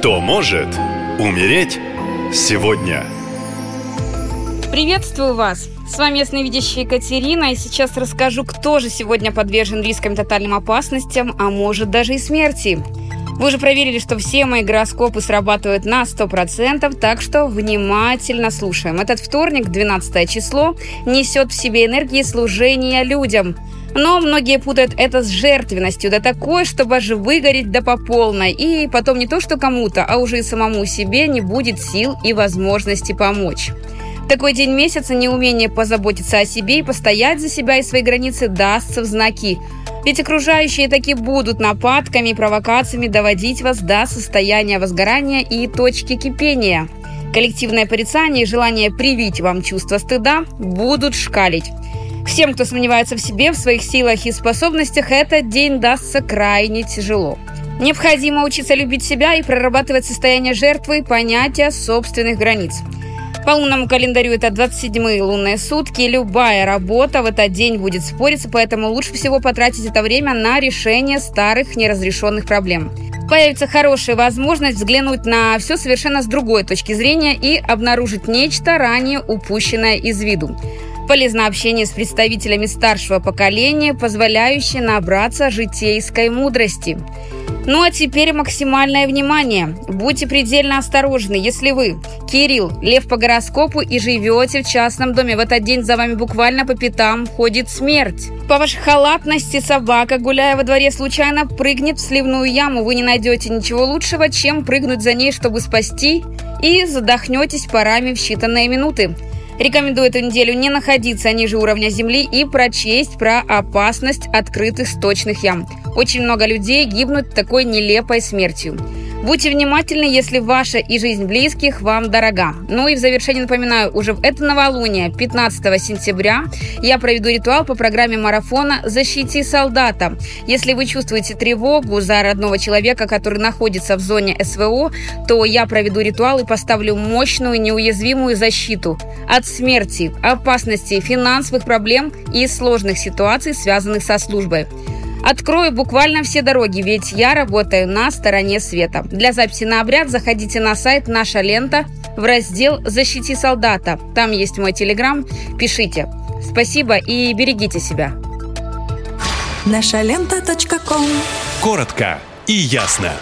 Кто может умереть сегодня? Приветствую вас! С вами ясновидящая Екатерина, и сейчас расскажу, кто же сегодня подвержен рискам тотальным опасностям, а может даже и смерти. Вы уже проверили, что все мои гороскопы срабатывают на 100%, так что внимательно слушаем. Этот вторник, 12 число, несет в себе энергии служения людям – но многие путают это с жертвенностью, да такой, чтобы аж выгореть да по полной. И потом не то, что кому-то, а уже и самому себе не будет сил и возможности помочь. такой день месяца неумение позаботиться о себе и постоять за себя и свои границы дастся в знаки. Ведь окружающие таки будут нападками и провокациями доводить вас до состояния возгорания и точки кипения. Коллективное порицание и желание привить вам чувство стыда будут шкалить. Всем, кто сомневается в себе, в своих силах и способностях, этот день дастся крайне тяжело. Необходимо учиться любить себя и прорабатывать состояние жертвы и понятие собственных границ. По лунному календарю это 27-е лунные сутки. Любая работа в этот день будет спориться, поэтому лучше всего потратить это время на решение старых неразрешенных проблем. Появится хорошая возможность взглянуть на все совершенно с другой точки зрения и обнаружить нечто ранее упущенное из виду. Полезно общение с представителями старшего поколения, позволяющее набраться житейской мудрости. Ну а теперь максимальное внимание. Будьте предельно осторожны, если вы, Кирилл, лев по гороскопу и живете в частном доме. В этот день за вами буквально по пятам ходит смерть. По вашей халатности собака, гуляя во дворе, случайно прыгнет в сливную яму. Вы не найдете ничего лучшего, чем прыгнуть за ней, чтобы спасти, и задохнетесь парами в считанные минуты. Рекомендую эту неделю не находиться ниже уровня земли и прочесть про опасность открытых сточных ям. Очень много людей гибнут такой нелепой смертью. Будьте внимательны, если ваша и жизнь близких вам дорога. Ну и в завершение напоминаю, уже в это новолуние, 15 сентября, я проведу ритуал по программе марафона «Защити солдата». Если вы чувствуете тревогу за родного человека, который находится в зоне СВО, то я проведу ритуал и поставлю мощную неуязвимую защиту от смерти, опасности, финансовых проблем и сложных ситуаций, связанных со службой. Открою буквально все дороги, ведь я работаю на стороне света. Для записи на обряд заходите на сайт «Наша лента» в раздел «Защити солдата». Там есть мой телеграм. Пишите. Спасибо и берегите себя. Наша лента. Коротко и ясно.